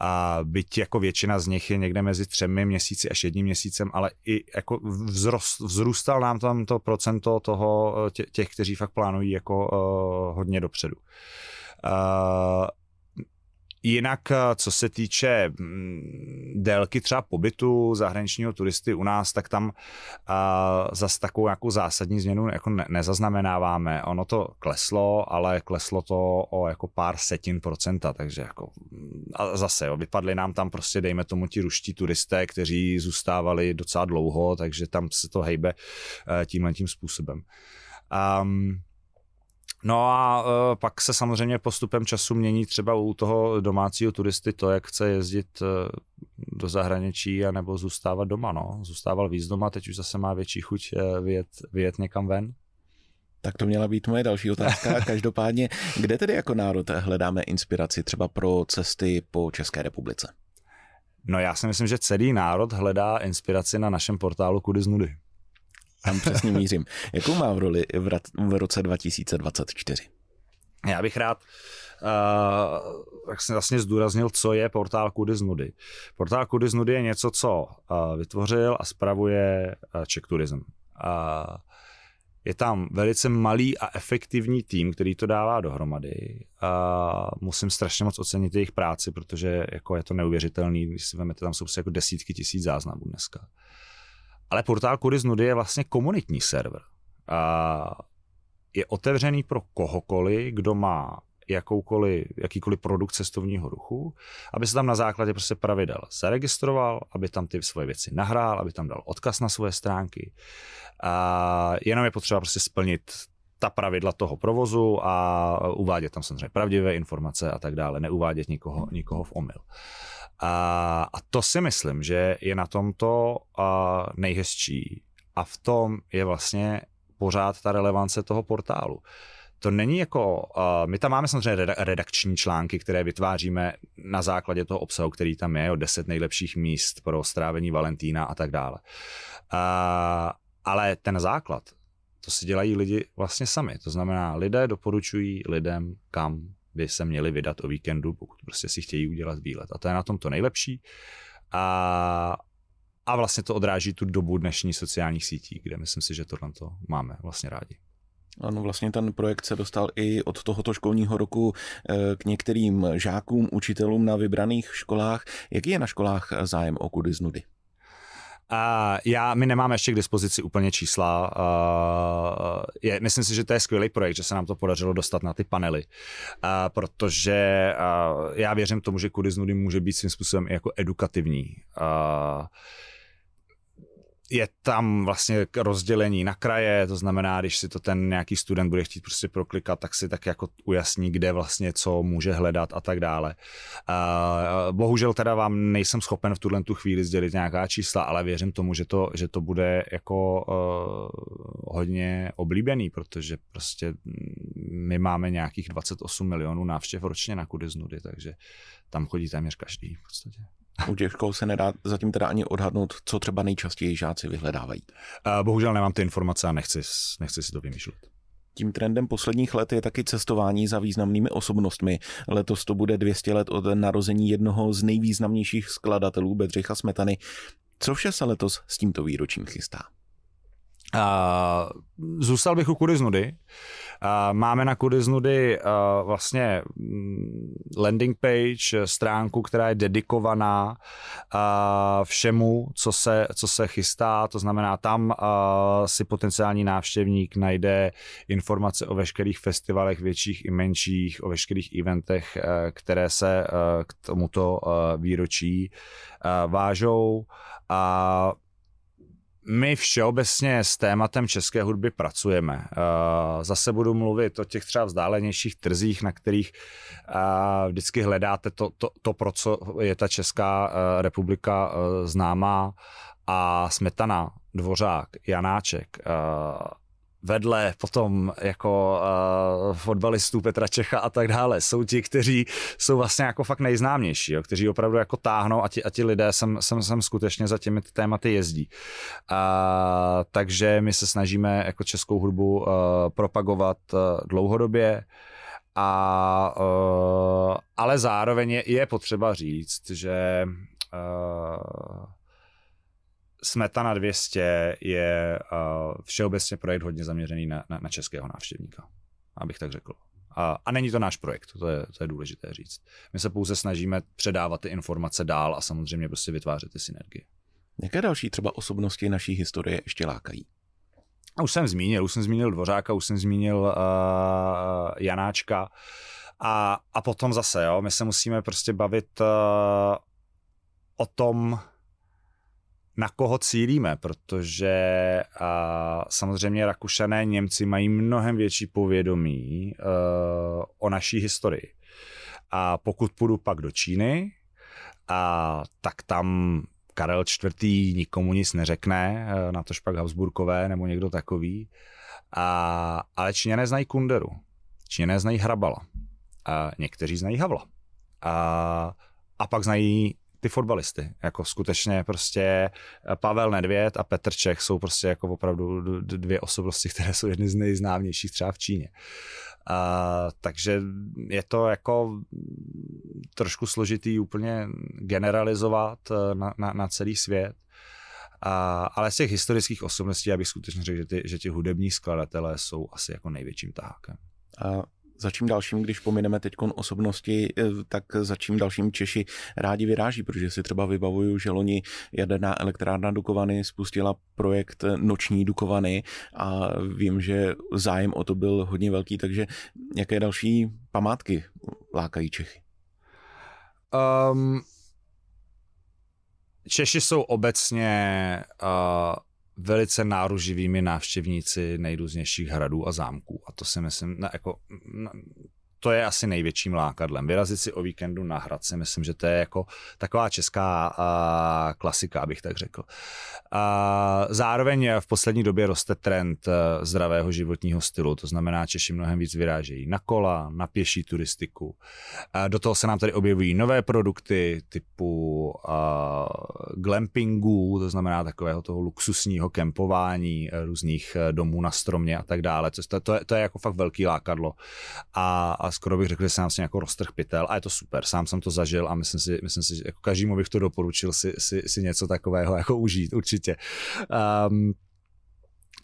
A byť jako většina z nich je někde mezi třemi měsíci až jedním měsícem, ale i jako vzrost, vzrůstal nám tam to procento toho tě, těch, kteří fakt plánují jako uh, hodně dopředu. Uh, Jinak, eh, co se týče mm, délky třeba pobytu zahraničního turisty u nás, tak tam uh, zase takovou nějakou zásadní změnu jako ne, nezaznamenáváme. Ono to kleslo, ale kleslo to o jako pár setin procenta, takže jako a zase jo, vypadly nám tam prostě, dejme tomu, ti ruští turisté, kteří zůstávali docela dlouho, takže tam se to hejbe uh, tímhle tím způsobem. Um, No a uh, pak se samozřejmě postupem času mění třeba u toho domácího turisty to, jak chce jezdit uh, do zahraničí a nebo zůstávat doma. No. Zůstával víc doma, teď už zase má větší chuť uh, vyjet, vyjet někam ven. Tak to měla být moje další otázka. Každopádně, kde tedy jako národ hledáme inspiraci třeba pro cesty po České republice? No já si myslím, že celý národ hledá inspiraci na našem portálu Kudy z nudy. Tam přesně mířím. Jakou má v roli v, v roce 2024? Já bych rád uh, jak jsem vlastně zdůraznil, co je portál Kudy z nudy. Portál Kudy z nudy je něco, co uh, vytvořil a spravuje uh, Czech Tourism. Uh, je tam velice malý a efektivní tým, který to dává dohromady. A musím strašně moc ocenit jejich práci, protože jako je to neuvěřitelný, když si vezmete, tam jsou jako desítky tisíc záznamů dneska. Ale portál Kudy z nudy je vlastně komunitní server. A je otevřený pro kohokoliv, kdo má jakoukoliv, jakýkoliv produkt cestovního ruchu, aby se tam na základě prostě pravidel zaregistroval, aby tam ty svoje věci nahrál, aby tam dal odkaz na svoje stránky. A jenom je potřeba prostě splnit ta pravidla toho provozu a uvádět tam samozřejmě pravdivé informace a tak dále, neuvádět nikoho, nikoho v omyl. A, a to si myslím, že je na tomto nejhezčí. A v tom je vlastně pořád ta relevance toho portálu. To není jako, uh, my tam máme samozřejmě redakční články, které vytváříme na základě toho obsahu, který tam je, o deset nejlepších míst pro strávení Valentína a tak dále. Uh, ale ten základ, to si dělají lidi vlastně sami. To znamená, lidé doporučují lidem, kam by se měli vydat o víkendu, pokud prostě si chtějí udělat výlet. A to je na tom to nejlepší. A, a vlastně to odráží tu dobu dnešní sociálních sítí, kde myslím si, že tohle to máme vlastně rádi. Ano, vlastně ten projekt se dostal i od tohoto školního roku eh, k některým žákům, učitelům na vybraných školách. Jaký je na školách zájem o kudy z nudy? Uh, já, my nemáme ještě k dispozici úplně čísla. Uh, je, myslím si, že to je skvělý projekt, že se nám to podařilo dostat na ty panely, uh, protože uh, já věřím tomu, že kudy z nudy může být svým způsobem i jako edukativní. Uh, je tam vlastně rozdělení na kraje, to znamená, když si to ten nějaký student bude chtít prostě proklikat, tak si tak jako ujasní, kde vlastně co může hledat a tak dále. Uh, bohužel teda vám nejsem schopen v tuhle tu chvíli sdělit nějaká čísla, ale věřím tomu, že to, že to bude jako uh, hodně oblíbený, protože prostě my máme nějakých 28 milionů návštěv ročně na kudy z nudy, takže tam chodí téměř každý v podstatě. U těch škol se nedá zatím teda ani odhadnout, co třeba nejčastěji žáci vyhledávají. Bohužel nemám ty informace a nechci, nechci si to vymýšlet. Tím trendem posledních let je taky cestování za významnými osobnostmi. Letos to bude 200 let od narození jednoho z nejvýznamnějších skladatelů Bedřicha Smetany. Co vše se letos s tímto výročím chystá? Uh, zůstal bych u kudy z nudy. Máme na Kudiznudy vlastně mm, landing page, stránku, která je dedikovaná všemu, co se, co se chystá, to znamená tam si potenciální návštěvník najde informace o veškerých festivalech, větších i menších, o veškerých eventech, které se k tomuto výročí vážou. A my všeobecně s tématem české hudby pracujeme. Zase budu mluvit o těch třeba vzdálenějších trzích, na kterých vždycky hledáte to, to, to pro co je ta Česká republika známá a Smetana, Dvořák, Janáček, vedle potom jako uh, fotbalistů Petra Čecha a tak dále, jsou ti, kteří jsou vlastně jako fakt nejznámější, jo, kteří opravdu jako táhnou a ti, a ti lidé sem, sem, sem skutečně za těmi tématy jezdí. Uh, takže my se snažíme jako českou hudbu uh, propagovat uh, dlouhodobě, a, uh, ale zároveň je, je potřeba říct, že uh, Smetana 200 je uh, všeobecně projekt hodně zaměřený na, na, na českého návštěvníka, abych tak řekl. A, a není to náš projekt, to je, to je důležité říct. My se pouze snažíme předávat ty informace dál a samozřejmě prostě vytvářet ty synergie. Jaké další třeba osobnosti naší historie ještě lákají? A už jsem zmínil, už jsem zmínil Dvořáka, už jsem zmínil uh, Janáčka a, a potom zase, jo, my se musíme prostě bavit uh, o tom, na koho cílíme, protože a, samozřejmě Rakušané, Němci mají mnohem větší povědomí a, e, o naší historii. A pokud půjdu pak do Číny, a, tak tam Karel IV. nikomu nic neřekne, e, na to pak Habsburkové nebo někdo takový. A, ale Číňané znají Kunderu, Číňané znají Hrabala, a někteří znají Havla. A, a pak znají ty fotbalisty. Jako skutečně prostě eh, Pavel Nedvěd a Petr Čech jsou prostě jako opravdu dvě osobnosti, které jsou jedny z nejznámějších třeba v Číně. Uh, takže je to jako trošku složitý úplně generalizovat eh, na, na, na celý svět. Uh, ale z těch historických osobností já bych skutečně řekl, že, ty, že ti hudební skladatelé jsou asi jako největším tahákem. A za čím dalším, když pomineme teď osobnosti, eh, tak za čím dalším Češi rádi vyráží, protože si třeba vybavuju, že loni jaderná elektrárna Dukovany spustila projekt Noční Dukovany a vím, že zájem o to byl hodně velký, takže jaké další památky lákají Čechy? Um, Češi jsou obecně uh, velice náruživými návštěvníci nejrůznějších hradů a zámků. A to si myslím, na, jako, na, to je asi největším lákadlem. Vyrazit si o víkendu na hrad si myslím, že to je jako taková česká a, klasika, abych tak řekl. A, zároveň v poslední době roste trend zdravého životního stylu, to znamená, Češi mnohem víc vyrážejí na kola, na pěší turistiku. A, do toho se nám tady objevují nové produkty typu a, glampingu, to znamená takového toho luxusního kempování, různých domů na stromě a tak dále. To, to, je, to je jako fakt velký lákadlo. A, a skoro bych řekl, že se nám jako roztrh pytel a je to super. Sám jsem to zažil a myslím si, myslím si že jako každému bych to doporučil si, si, si něco takového jako užít, určitě. Um,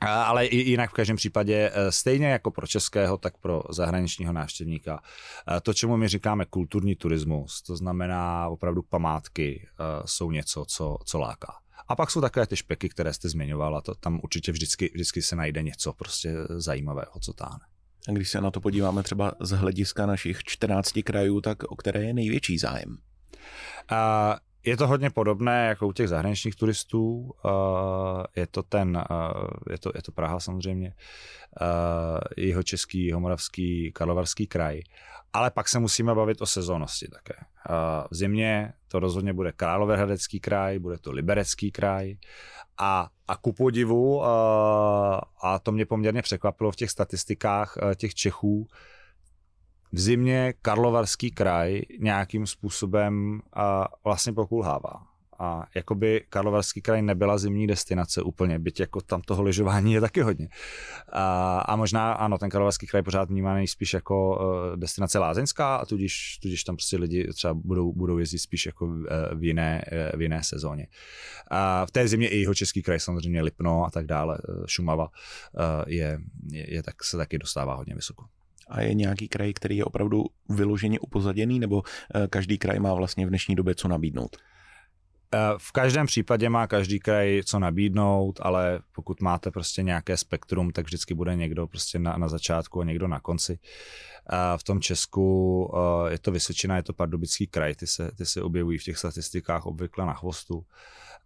ale jinak v každém případě, eh, stejně jako pro českého, tak pro zahraničního návštěvníka, eh, to, čemu my říkáme kulturní turismus, to znamená opravdu památky, eh, jsou něco, co, co láká. A pak jsou takové ty špeky, které jste zmiňovala, to tam určitě vždycky, vždycky se najde něco prostě zajímavého, co táhne. A když se na to podíváme třeba z hlediska našich 14 krajů, tak o které je největší zájem? Uh, je to hodně podobné jako u těch zahraničních turistů. Uh, je to ten, uh, je, to, je to Praha samozřejmě, uh, jeho český, jeho moravský, karlovarský kraj. Ale pak se musíme bavit o sezónnosti také. V zimě to rozhodně bude Královéhradecký kraj, bude to Liberecký kraj a, a ku podivu, a to mě poměrně překvapilo v těch statistikách těch Čechů, v zimě Karlovarský kraj nějakým způsobem vlastně pokulhává. a jakoby Karlovarský kraj nebyla zimní destinace úplně, byť jako tam toho lyžování je taky hodně. A, a možná ano, ten Karlovarský kraj pořád vnímaný spíš jako uh, destinace lázeňská a tudíž, tudíž tam prostě lidi třeba budou, budou jezdit spíš jako uh, v jiné, uh, v jiné sezóně. A v té zimě i jeho český kraj samozřejmě Lipno a tak dále, Šumava uh, je, je, je tak, se taky dostává hodně vysoko. A je nějaký kraj, který je opravdu vyloženě upozaděný, nebo každý kraj má vlastně v dnešní době co nabídnout? V každém případě má každý kraj co nabídnout, ale pokud máte prostě nějaké spektrum, tak vždycky bude někdo prostě na, na začátku a někdo na konci. V tom Česku je to Vysočina, je to Pardubický kraj, ty se, ty se objevují v těch statistikách obvykle na chvostu.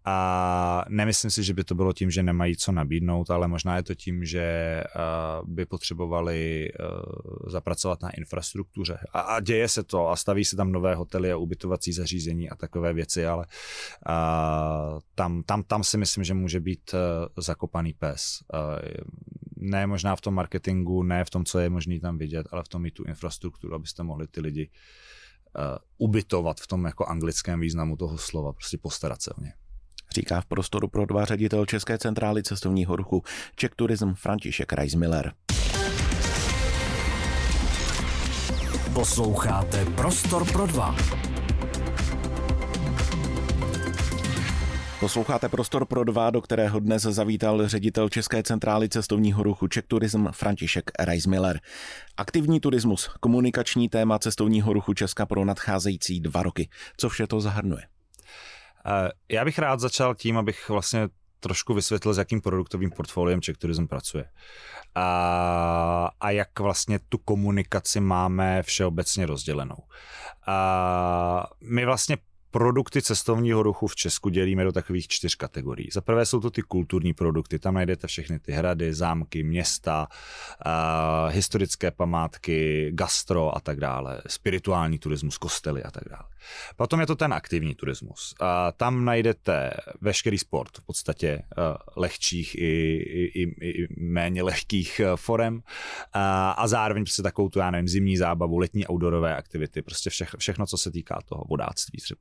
A nemyslím si, že by to bylo tím, že nemají co nabídnout, ale možná je to tím, že by potřebovali zapracovat na infrastruktuře. A, děje se to a staví se tam nové hotely a ubytovací zařízení a takové věci, ale tam, tam, tam si myslím, že může být zakopaný pes. Ne možná v tom marketingu, ne v tom, co je možný tam vidět, ale v tom mít tu infrastrukturu, abyste mohli ty lidi ubytovat v tom jako anglickém významu toho slova, prostě postarat se o ně říká v prostoru pro dva ředitel České centrály cestovního ruchu Czech Tourism František Reismiller. Posloucháte Prostor pro dva. Posloucháte Prostor pro dva, do kterého dnes zavítal ředitel České centrály cestovního ruchu Czech Tourism František Reismiller. Aktivní turismus, komunikační téma cestovního ruchu Česka pro nadcházející dva roky. Co vše to zahrnuje? Eh, já bych rád začal tím, abych vlastně trošku vysvětlil, s jakým produktovým portfoliem Czech Tourism pracuje. A, a jak vlastně tu komunikaci máme všeobecně rozdělenou. A my vlastně produkty cestovního ruchu v Česku dělíme do takových čtyř kategorií. Za prvé jsou to ty kulturní produkty, tam najdete všechny ty hrady, zámky, města, uh, historické památky, gastro a tak dále, spirituální turismus, kostely a tak dále. Potom je to ten aktivní turismus. A tam najdete veškerý sport, v podstatě uh, lehčích i, i, i, i méně lehkých uh, forem uh, a zároveň prostě takovou tu, já nevím, zimní zábavu, letní outdoorové aktivity, prostě vše, všechno, co se týká toho vodáctví třeba.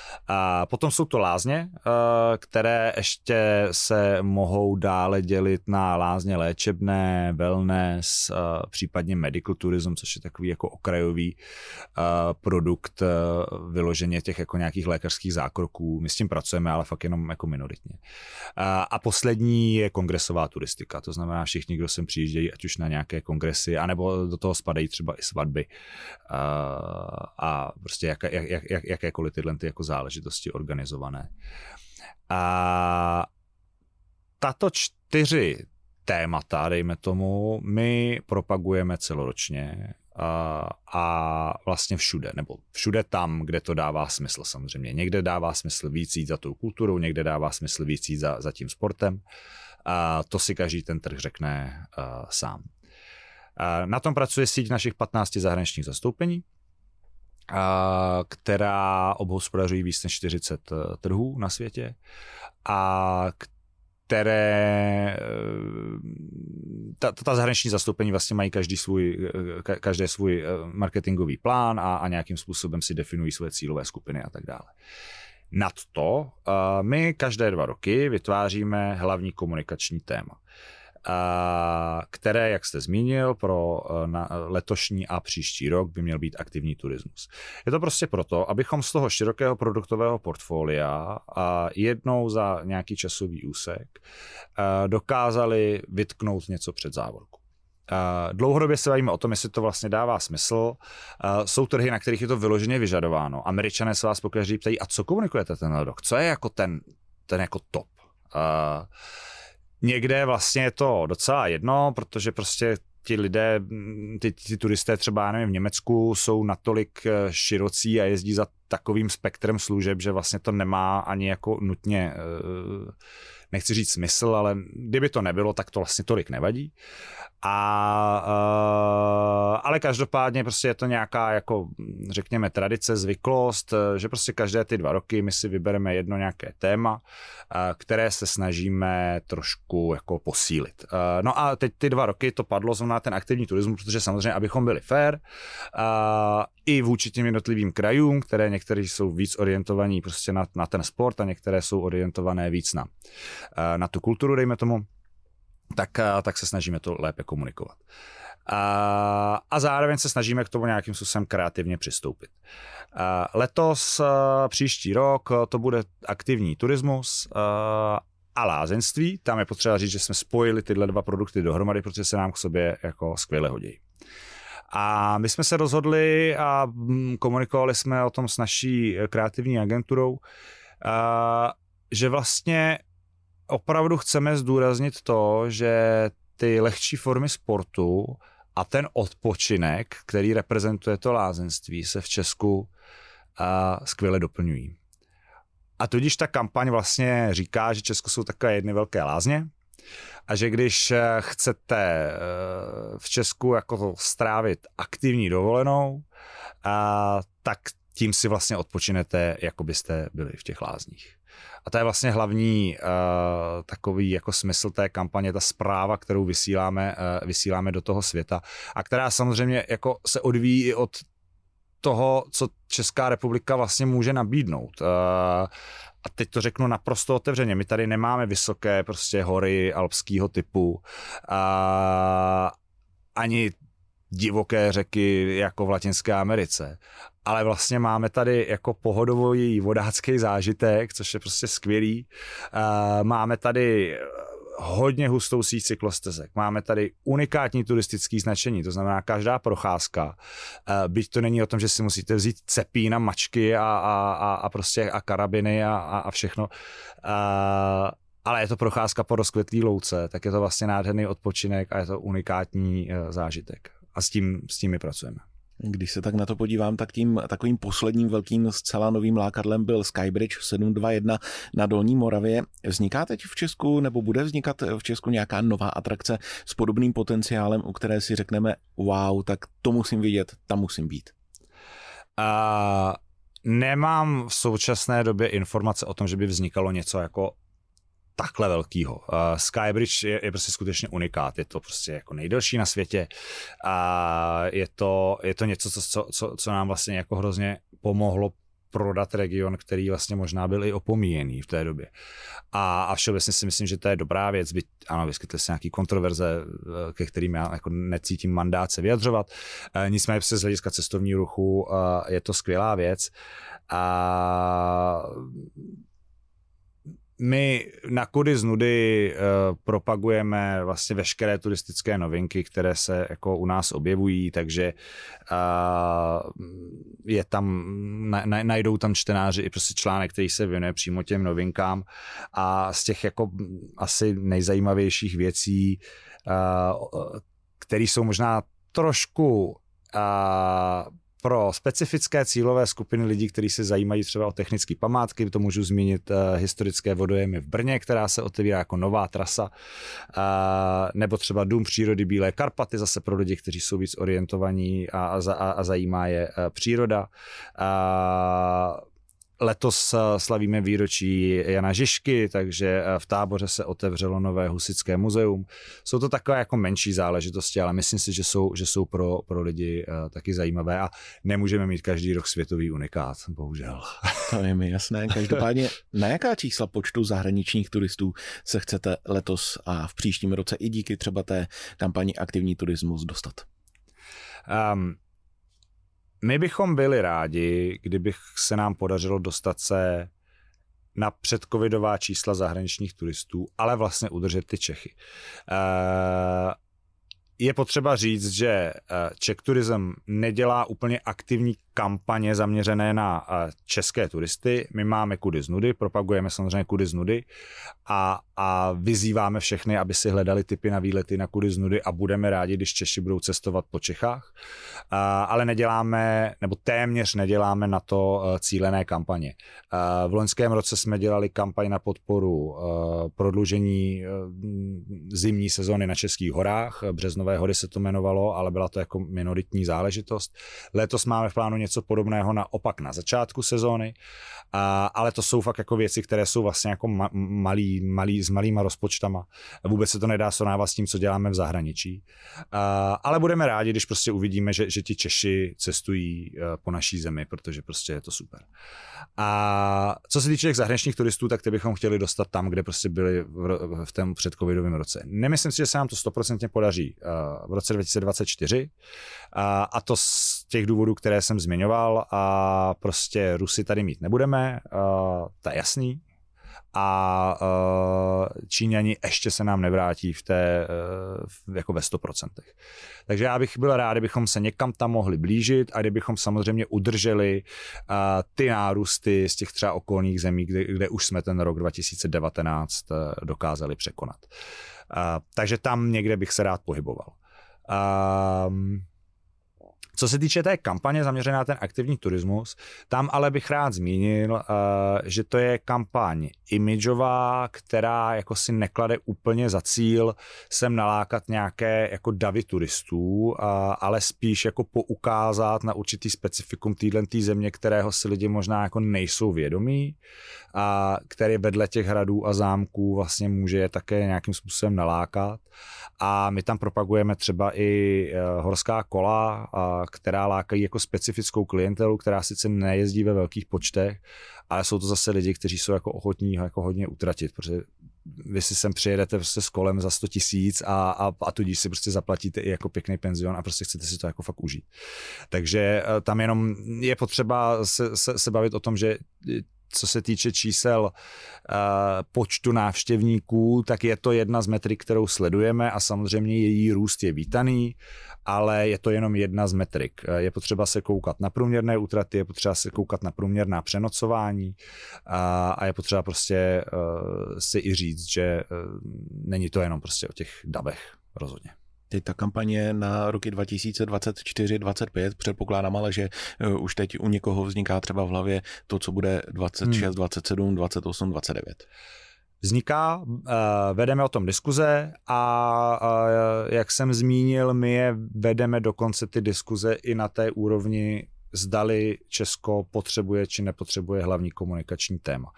A potom jsou to lázně, eh, které ještě se mohou dále dělit na lázně léčebné, wellness, eh, případně medical tourism, což je takový jako okrajový eh, produkt vyloženě těch jako nějakých lékařských zákroků. My s tím pracujeme, ale fakt jenom jako minoritně. A poslední je kongresová turistika, to znamená všichni, kdo sem přijíždějí, ať už na nějaké kongresy, anebo do toho spadají třeba i svatby a prostě jak, jak, jak, jakékoliv tyhle ty jako záležitosti organizované. A tato čtyři témata, dejme tomu, my propagujeme celoročně a, a vlastně všude, nebo všude tam, kde to dává smysl samozřejmě. Někde dává smysl víc jít za tou kulturou, někde dává smysl víc jít za, za tím sportem. A to si každý ten trh řekne uh, sám. Uh, na tom pracuje síť našich 15 zahraničních zastoupení, která obhospodařují víc než 40 eh, trhů na světě a které eh, ta, ta zahraniční zastoupení vlastně mají každý svůj, eh, každé svůj marketingový plán a, a nějakým způsobem si definují své cílové skupiny a tak dále. Nad to my každé dva roky vytváříme hlavní komunikační téma které, jak jste zmínil, pro e, letošní a příští rok by měl být aktivní turismus. Je to prostě proto, abychom z toho širokého produktového portfolia a jednou za nějaký časový úsek e, dokázali vytknout něco před závorku. Dlouhodobě se bavíme o tom, jestli to vlastně dává smysl. Jsou trhy, na kterých je to vyloženě vyžadováno. Američané se vás pokaždé ptají, a co komunikujete ten rok? Co je jako ten, ten jako top? Někde vlastně je to docela jedno, protože prostě ti lidé, ty, ty turisté třeba, já nevím, v Německu jsou natolik eh, širocí a jezdí za takovým spektrem služeb, že vlastně to nemá ani jako nutně, eh, nechci říct smysl, ale kdyby to nebylo, tak to vlastně tolik nevadí. A, uh, ale každopádně prostě je to nějaká jako, řekněme, tradice, zvyklost, že prostě každé ty dva roky my si vybereme jedno nějaké téma, které se snažíme trošku jako posílit. No a teď ty dva roky to padlo zrovna ten aktivní turismus, protože samozřejmě, abychom byli fair, i vůči těm jednotlivým krajům, které některé jsou víc orientovaní prostě na, na ten sport a některé jsou orientované víc na, na tu kulturu, dejme tomu, tak, tak se snažíme to lépe komunikovat. A, a zároveň se snažíme k tomu nějakým způsobem kreativně přistoupit. A letos, příští rok, to bude aktivní turismus a lázeňství. Tam je potřeba říct, že jsme spojili tyhle dva produkty dohromady, protože se nám k sobě jako skvěle hodí. A my jsme se rozhodli a mm, komunikovali jsme o tom s naší kreativní agenturou, že vlastně opravdu chceme zdůraznit to, že ty lehčí formy sportu a ten odpočinek, který reprezentuje to lázenství, se v Česku a, skvěle doplňují. A tudíž ta kampaň vlastně říká, že Česko jsou takové jedny velké lázně a že když eh, chcete eh, v Česku jako strávit aktivní dovolenou, a, tak tím si vlastně odpočinete, jako byste byli v těch lázních. A to je vlastně hlavní uh, takový jako smysl té kampaně, ta zpráva, kterou vysíláme, uh, vysíláme do toho světa a která samozřejmě jako se odvíjí i od toho, co Česká republika vlastně může nabídnout. Uh, a teď to řeknu naprosto otevřeně, my tady nemáme vysoké prostě hory alpského typu, a ani divoké řeky jako v Latinské Americe. Ale vlastně máme tady jako pohodový vodácký zážitek, což je prostě skvělý. Máme tady hodně hustou síť cyklostezek. Máme tady unikátní turistický značení, to znamená každá procházka, byť to není o tom, že si musíte vzít cepí na mačky a, a, a, a prostě a karabiny a, a, a všechno, a, ale je to procházka po rozkvetlý louce, tak je to vlastně nádherný odpočinek a je to unikátní zážitek a s tím, s tím my pracujeme. Když se tak na to podívám, tak tím takovým posledním velkým zcela novým lákadlem byl Skybridge 721 na Dolní Moravě. Vzniká teď v Česku nebo bude vznikat v Česku nějaká nová atrakce s podobným potenciálem, u které si řekneme wow, tak to musím vidět, tam musím být? Uh, nemám v současné době informace o tom, že by vznikalo něco jako takhle velkýho. Uh, Skybridge je, je prostě skutečně unikát, je to prostě jako nejdelší na světě a je to, je to něco, co, co, co nám vlastně jako hrozně pomohlo prodat region, který vlastně možná byl i opomíjený v té době. A, a všeobecně si myslím, že to je dobrá věc, byť ano, vyskytly se nějaké kontroverze, eh, ke kterým já jako necítím mandát se vyjadřovat. E, nicméně přes z hlediska cestovního ruchu e, je to skvělá věc. A my na Kudy z nudy uh, propagujeme vlastně veškeré turistické novinky, které se jako u nás objevují, takže uh, je tam, na, na, najdou tam čtenáři i prostě článek, který se věnuje přímo těm novinkám. A z těch jako asi nejzajímavějších věcí, uh, které jsou možná trošku pro specifické cílové skupiny lidí, kteří se zajímají třeba o technické památky, to můžu zmínit uh, historické vodojemy v Brně, která se otevírá jako nová trasa, nebo třeba Dům přírody Bílé Karpaty, zase pro lidi, kteří jsou víc orientovaní a, a, a zajímá je uh, příroda. Letos eh, slavíme výročí Jana Žižky, takže eh, v táboře se otevřelo nové husické muzeum. Jsou to takové jako menší záležitosti, ale myslím si, že jsou, že jsou pro, pro lidi eh, taky zajímavé a nemůžeme mít každý rok světový unikát, bohužel. To je mi jasné. Každopádně, na jaká čísla počtu zahraničních turistů se chcete letos a v příštím roce i díky třeba té kampani Aktivní turismus dostat? Um, my bychom byli rádi, kdybych se nám podařilo dostat se na předcovidová čísla zahraničních turistů, ale vlastně udržet ty Čechy. Uh, je potřeba říct, že eh, Czech Tourism nedělá úplně aktivní kampaně zaměřené na eh, české turisty. My máme kudy z nudy, propagujeme samozřejmě kudy z nudy a, a vyzýváme všechny, aby si hledali typy na výlety na kudy z nudy a budeme rádi, když Češi budou cestovat po Čechách. Ale neděláme, nebo téměř neděláme na to eh, cílené kampaně. V loňském roce jsme dělali kampaň na podporu prodloužení zimní sezóny na Českých horách, březnové hory se to jmenovalo, ale byla to jako minoritní záležitost. Letos máme v plánu něco podobného naopak na začátku sezóny, ale to jsou fakt jako věci, které jsou vlastně jako ma, malý, malý, s malýma rozpočtama. Vůbec se to nedá srovnávat s tím, co děláme v zahraničí. Ale budeme rádi, když prostě uvidíme, že, že ti Češi cestují eh, po naší zemi, protože prostě je to super. A co se týče těch zahraničních turistů, tak ty bychom chtěli dostat tam, kde prostě byli v, v tom předcovidovém roce. Nemyslím si, že se nám to stoprocentně podaří uh, v roce 2024 uh, a to z těch důvodů, které jsem zmiňoval a prostě Rusy tady mít nebudeme, to je jasný, a uh, Číňani ještě se nám nevrátí v té, uh, jako ve 100%. Takže já bych byl rád, kdybychom se někam tam mohli blížit a kdybychom samozřejmě udrželi uh, ty nárůsty z těch třeba okolních zemí, kde, kde už jsme ten rok 2019 uh, dokázali překonat. Uh, takže tam někde bych se rád pohyboval. Uh, co se týče té kampaně zaměřené na ten aktivní turismus, tam ale bych rád zmínil, uh, že to je kampaň imidžová, která jako si neklade úplně za cíl sem nalákat nějaké jako davy turistů, uh, ale spíš jako poukázat na určitý specifikum téhle země, kterého si lidi možná jako nejsou vědomí, a který vedle těch hradů a zámků vlastně může je také nějakým způsobem nalákat. A my tam propagujeme třeba i uh, horská kola, která lákají jako specifickou klientelu, která sice nejezdí ve velkých počtech, ale jsou to zase lidi, kteří jsou jako ochotní ho jako hodně utratit, protože vy si sem přijedete prostě s kolem za 100 tisíc a, a, a tudíž si prostě zaplatíte i jako pěkný penzion a prostě chcete si to jako fakt užít. Takže eh, tam jenom je potřeba se, se, se bavit o tom, že co se týče čísel uh, počtu návštěvníků, tak je to jedna z metrik, kterou sledujeme a samozřejmě její růst je vítaný, ale je to jenom jedna z metrik. Uh, je potřeba se koukat na průměrné útraty, je potřeba se koukat na průměrná přenocování uh, a je potřeba prostě si i říct, že není to jenom prostě o těch davech rozhodně. Teď ta kampaně na roky 2024-2025 předpokládám, ale že eh, už teď u někoho vzniká třeba v hlavě to, co bude 26, hmm. 27, 28, 29 vzniká, eh, vedeme o tom diskuze a eh, jak jsem zmínil, my je vedeme dokonce ty diskuze i na té úrovni zdali Česko potřebuje či nepotřebuje hlavní komunikační téma.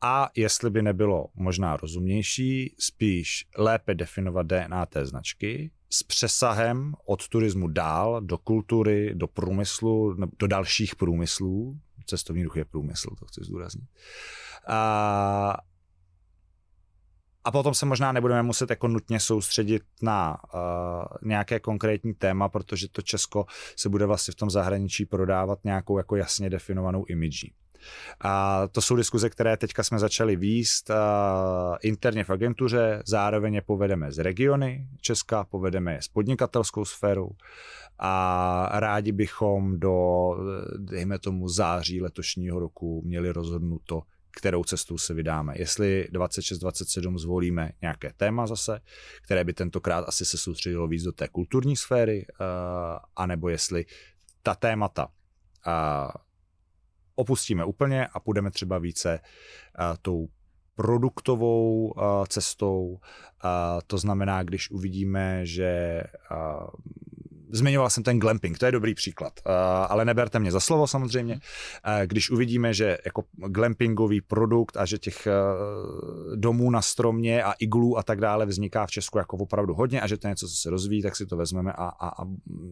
A jestli by nebylo možná rozumnější spíš lépe definovat DNA té značky, s přesahem od turismu dál do kultury, do průmyslu, do dalších průmyslů. Cestovní ruch je průmysl, to chci zdůraznit. A, a potom se možná nebudeme muset jako nutně soustředit na uh, nějaké konkrétní téma, protože to Česko se bude vlastně v tom zahraničí prodávat nějakou jako jasně definovanou imidží. A to jsou diskuze, které teďka jsme začali výst interně v agentuře, zároveň je povedeme z regiony Česka, povedeme je s podnikatelskou sférou a rádi bychom do, dejme tomu, září letošního roku měli rozhodnuto, kterou cestou se vydáme. Jestli 26-27 zvolíme nějaké téma zase, které by tentokrát asi se soustředilo víc do té kulturní sféry, anebo jestli ta témata opustíme úplně a půjdeme třeba více uh, tou produktovou uh, cestou. Uh, to znamená, když uvidíme, že zmiňoval jsem ten glamping, to je dobrý příklad, uh, ale neberte mě za slovo samozřejmě. Uh, když uvidíme, že jako glampingový produkt a že těch uh, domů na stromě a iglů a tak dále vzniká v Česku jako opravdu hodně a že to je něco, co se rozvíjí, tak si to vezmeme a, a, a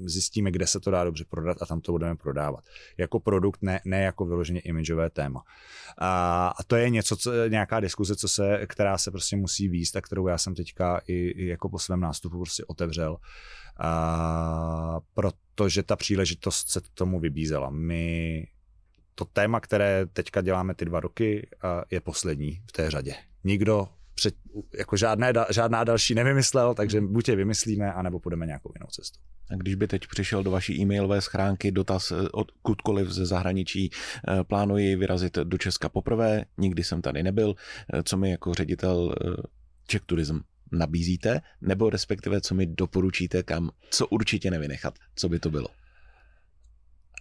zjistíme, kde se to dá dobře prodat a tam to budeme prodávat. Jako produkt, ne, ne jako vyloženě imidžové téma. A, a to je něco, co, nějaká diskuze, co se, která se prostě musí výst a kterou já jsem teďka i, i jako po svém nástupu prostě otevřel a, protože ta příležitost se tomu vybízela. My to téma, které teďka děláme ty dva roky, je poslední v té řadě. Nikdo před, jako žádné, žádná další nevymyslel, takže buď je vymyslíme, anebo půjdeme nějakou jinou cestu. A když by teď přišel do vaší e-mailové schránky dotaz eh, od kudkoliv ze zahraničí, eh, plánuji vyrazit do Česka poprvé, nikdy jsem tady nebyl, eh, co mi jako ředitel Czech Tourism nabízíte, nebo respektive co mi doporučíte, kam, co určitě nevynechat, co by to bylo?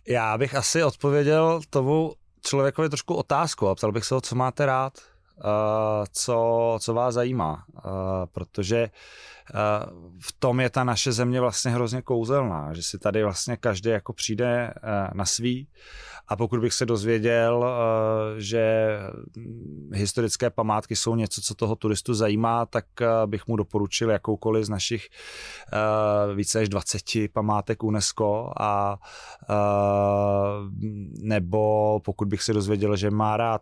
Já bych asi odpověděl tomu člověkovi trošku otázku a ptal bych se ho, co máte rád. co, co vás zajímá, protože v tom je ta naše země vlastně hrozně kouzelná, že si tady vlastně každý jako přijde na svý a pokud bych se dozvěděl, eh, že historické památky jsou něco, co toho turistu zajímá, tak eh, bych mu doporučil jakoukoliv z našich eh, více než 20 památek UNESCO. A nebo pokud bych se dozvěděl, že má rád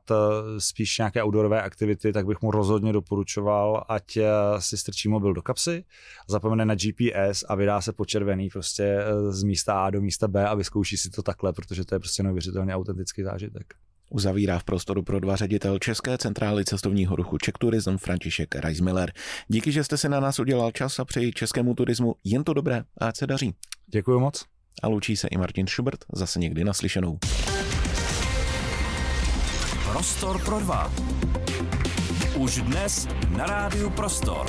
spíš nějaké outdoorové aktivity, tak bych mu rozhodně doporučoval, ať si strčí mobil do kapsy, zapomene na GPS a vydá se po červený prostě z místa A do místa B a vyzkouší si to takhle, protože to je prostě neuvěřitelné neuvěřitelně autentický zážitek. Uzavírá v prostoru pro dva ředitel České centrály cestovního ruchu Czech Tourism František Reismiller. Díky, že jste si na nás udělal čas a přeji českému turismu jen to dobré a ať se daří. Děkuji moc. A loučí se i Martin Schubert, zase někdy naslyšenou. Prostor pro dva. Už dnes na rádiu Prostor.